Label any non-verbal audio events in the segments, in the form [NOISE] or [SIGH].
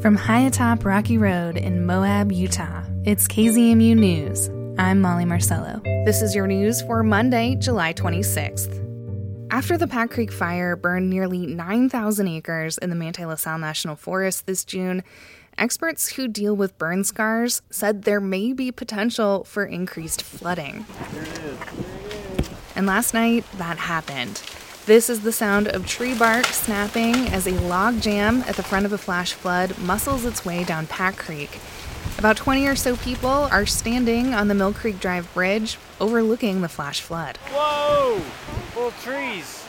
From high atop Rocky Road in Moab, Utah, it's KZMU News. I'm Molly Marcello. This is your news for Monday, July 26th. After the Pack Creek fire burned nearly 9,000 acres in the Manti La Sal National Forest this June, experts who deal with burn scars said there may be potential for increased flooding. And last night, that happened. This is the sound of tree bark snapping as a log jam at the front of a flash flood muscles its way down Pack Creek. About 20 or so people are standing on the Mill Creek Drive Bridge overlooking the flash flood. Whoa! Full trees.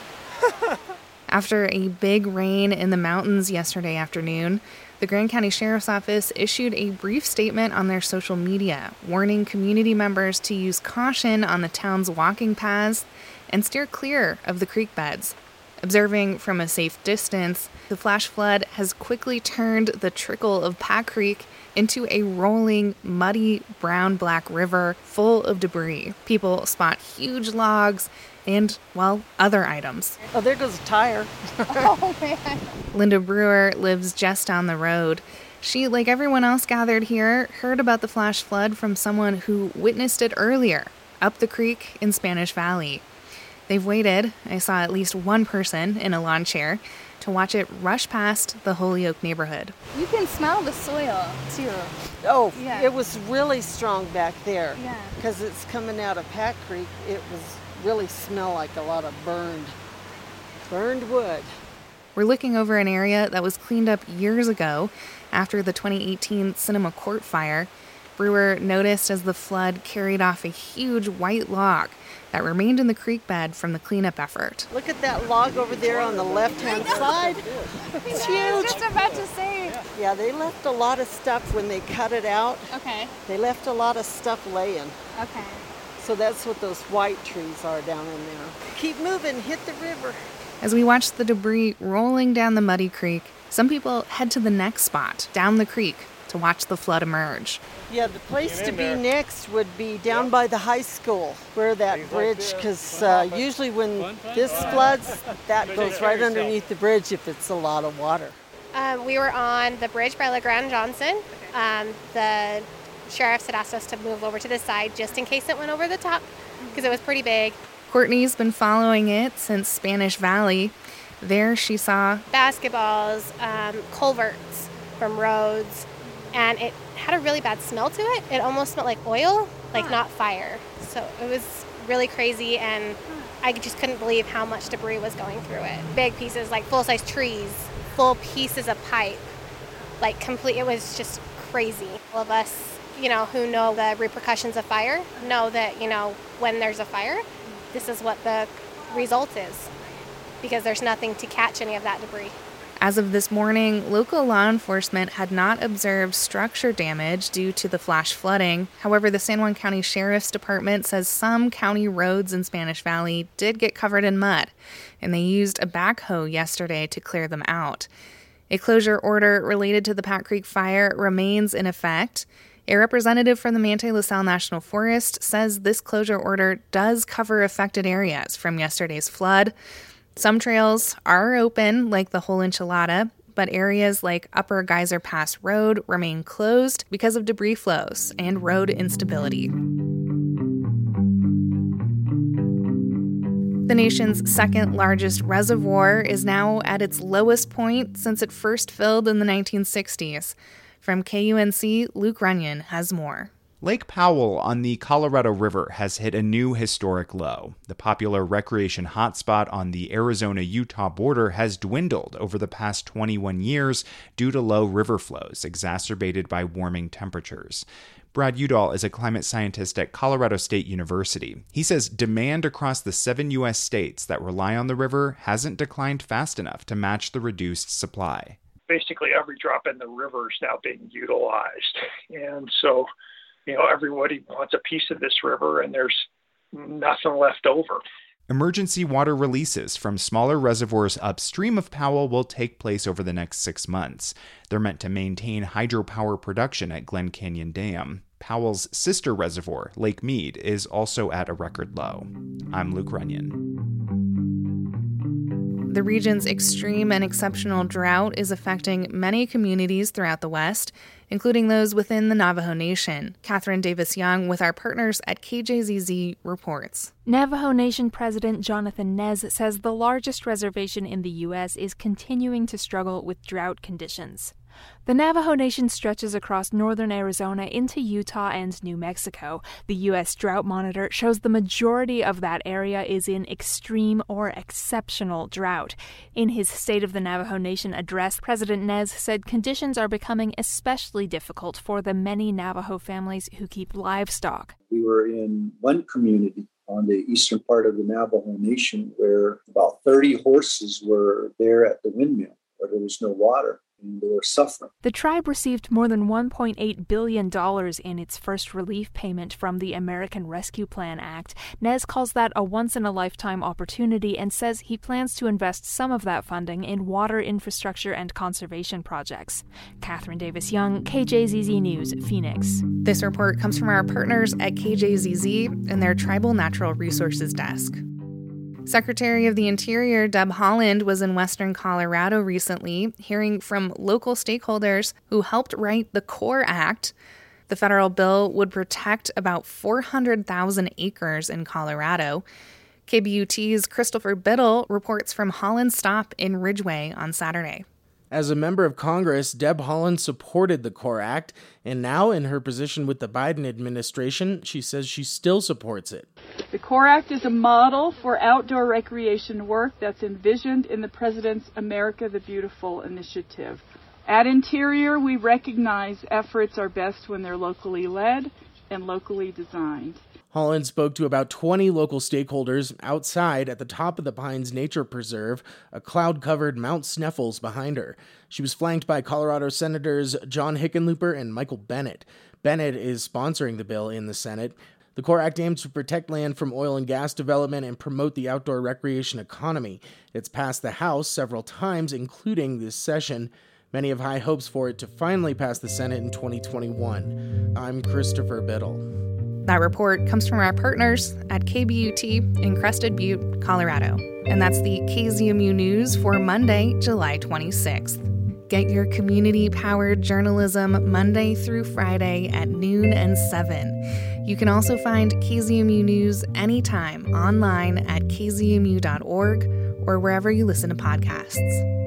[LAUGHS] After a big rain in the mountains yesterday afternoon, the Grand County Sheriff's Office issued a brief statement on their social media, warning community members to use caution on the town's walking paths and steer clear of the creek beds. Observing from a safe distance, the flash flood has quickly turned the trickle of Pack Creek into a rolling, muddy, brown black river full of debris. People spot huge logs and, well, other items. Oh, there goes a tire. [LAUGHS] oh, man. Linda Brewer lives just down the road. She, like everyone else gathered here, heard about the flash flood from someone who witnessed it earlier up the creek in Spanish Valley. They've waited, I saw at least one person in a lawn chair, to watch it rush past the Holyoke neighborhood. You can smell the soil too. Oh, Yeah. it was really strong back there. Yeah. Because it's coming out of Pack Creek. It was really smell like a lot of burned, burned wood. We're looking over an area that was cleaned up years ago after the 2018 Cinema Court fire. Brewer noticed as the flood carried off a huge white log that remained in the creek bed from the cleanup effort. Look at that log over there on the left-hand side. It's huge. I was huge. just about to say. Yeah, they left a lot of stuff when they cut it out. Okay. They left a lot of stuff laying. Okay. So that's what those white trees are down in there. Keep moving, hit the river. As we watch the debris rolling down the muddy creek, some people head to the next spot, down the creek, to watch the flood emerge. Yeah, the place to be there. next would be down by the high school, where that Things bridge, this. because uh, usually when this floods, [LAUGHS] that goes right underneath the bridge if it's a lot of water. Um, we were on the bridge by LeGrand Johnson. Um, the sheriffs had asked us to move over to the side just in case it went over the top because it was pretty big. Courtney's been following it since Spanish Valley. There she saw Basketballs, um, culverts from roads, and it had a really bad smell to it. It almost smelled like oil, like not fire. So it was really crazy, and I just couldn't believe how much debris was going through it. Big pieces, like full size trees, full pieces of pipe, like complete. It was just crazy. All of us, you know, who know the repercussions of fire, know that you know when there's a fire, this is what the result is, because there's nothing to catch any of that debris. As of this morning, local law enforcement had not observed structure damage due to the flash flooding. However, the San Juan County Sheriff's Department says some county roads in Spanish Valley did get covered in mud, and they used a backhoe yesterday to clear them out. A closure order related to the Pack Creek fire remains in effect. A representative from the Manti La Sal National Forest says this closure order does cover affected areas from yesterday's flood. Some trails are open, like the whole enchilada, but areas like Upper Geyser Pass Road remain closed because of debris flows and road instability. The nation's second largest reservoir is now at its lowest point since it first filled in the 1960s. From KUNC, Luke Runyon has more. Lake Powell on the Colorado River has hit a new historic low. The popular recreation hotspot on the Arizona Utah border has dwindled over the past 21 years due to low river flows exacerbated by warming temperatures. Brad Udall is a climate scientist at Colorado State University. He says demand across the seven U.S. states that rely on the river hasn't declined fast enough to match the reduced supply. basically every drop in the river is now being utilized. And so, you know, everybody wants a piece of this river and there's nothing left over. Emergency water releases from smaller reservoirs upstream of Powell will take place over the next six months. They're meant to maintain hydropower production at Glen Canyon Dam. Powell's sister reservoir, Lake Mead, is also at a record low. I'm Luke Runyon. The region's extreme and exceptional drought is affecting many communities throughout the West, including those within the Navajo Nation. Katherine Davis Young with our partners at KJZZ reports. Navajo Nation President Jonathan Nez says the largest reservation in the U.S. is continuing to struggle with drought conditions. The Navajo Nation stretches across northern Arizona into Utah and New Mexico. The U.S. Drought Monitor shows the majority of that area is in extreme or exceptional drought. In his State of the Navajo Nation address, President Nez said conditions are becoming especially difficult for the many Navajo families who keep livestock. We were in one community on the eastern part of the Navajo Nation where about 30 horses were there at the windmill where there was no water they suffering. The tribe received more than $1.8 billion in its first relief payment from the American Rescue Plan Act. Nez calls that a once in a lifetime opportunity and says he plans to invest some of that funding in water infrastructure and conservation projects. Katherine Davis Young, KJZZ News, Phoenix. This report comes from our partners at KJZZ and their Tribal Natural Resources Desk. Secretary of the Interior Deb Haaland was in Western Colorado recently, hearing from local stakeholders who helped write the CORE Act. The federal bill would protect about 400,000 acres in Colorado. KBUT's Christopher Biddle reports from Haaland's stop in Ridgway on Saturday. As a member of Congress, Deb Haaland supported the CORE Act, and now in her position with the Biden administration, she says she still supports it. The CORE Act is a model for outdoor recreation work that's envisioned in the President's America the Beautiful initiative. At Interior, we recognize efforts are best when they're locally led and locally designed. Haaland spoke to about 20 local stakeholders outside at the top of the Pines Nature Preserve, a cloud covered Mount Sneffels behind her. She was flanked by Colorado Senators John Hickenlooper and Michael Bennet. Bennet is sponsoring the bill in the Senate. The CORE Act aims to protect land from oil and gas development and promote the outdoor recreation economy. It's passed the House several times, including this session. Many have high hopes for it to finally pass the Senate in 2021. I'm Christopher Biddle. That report comes from our partners at KBUT in Crested Butte, Colorado. And that's the KZMU News for Monday, July 26th. Get your community powered journalism Monday through Friday at noon and 7. You can also find KZMU News anytime online at kzmu.org or wherever you listen to podcasts.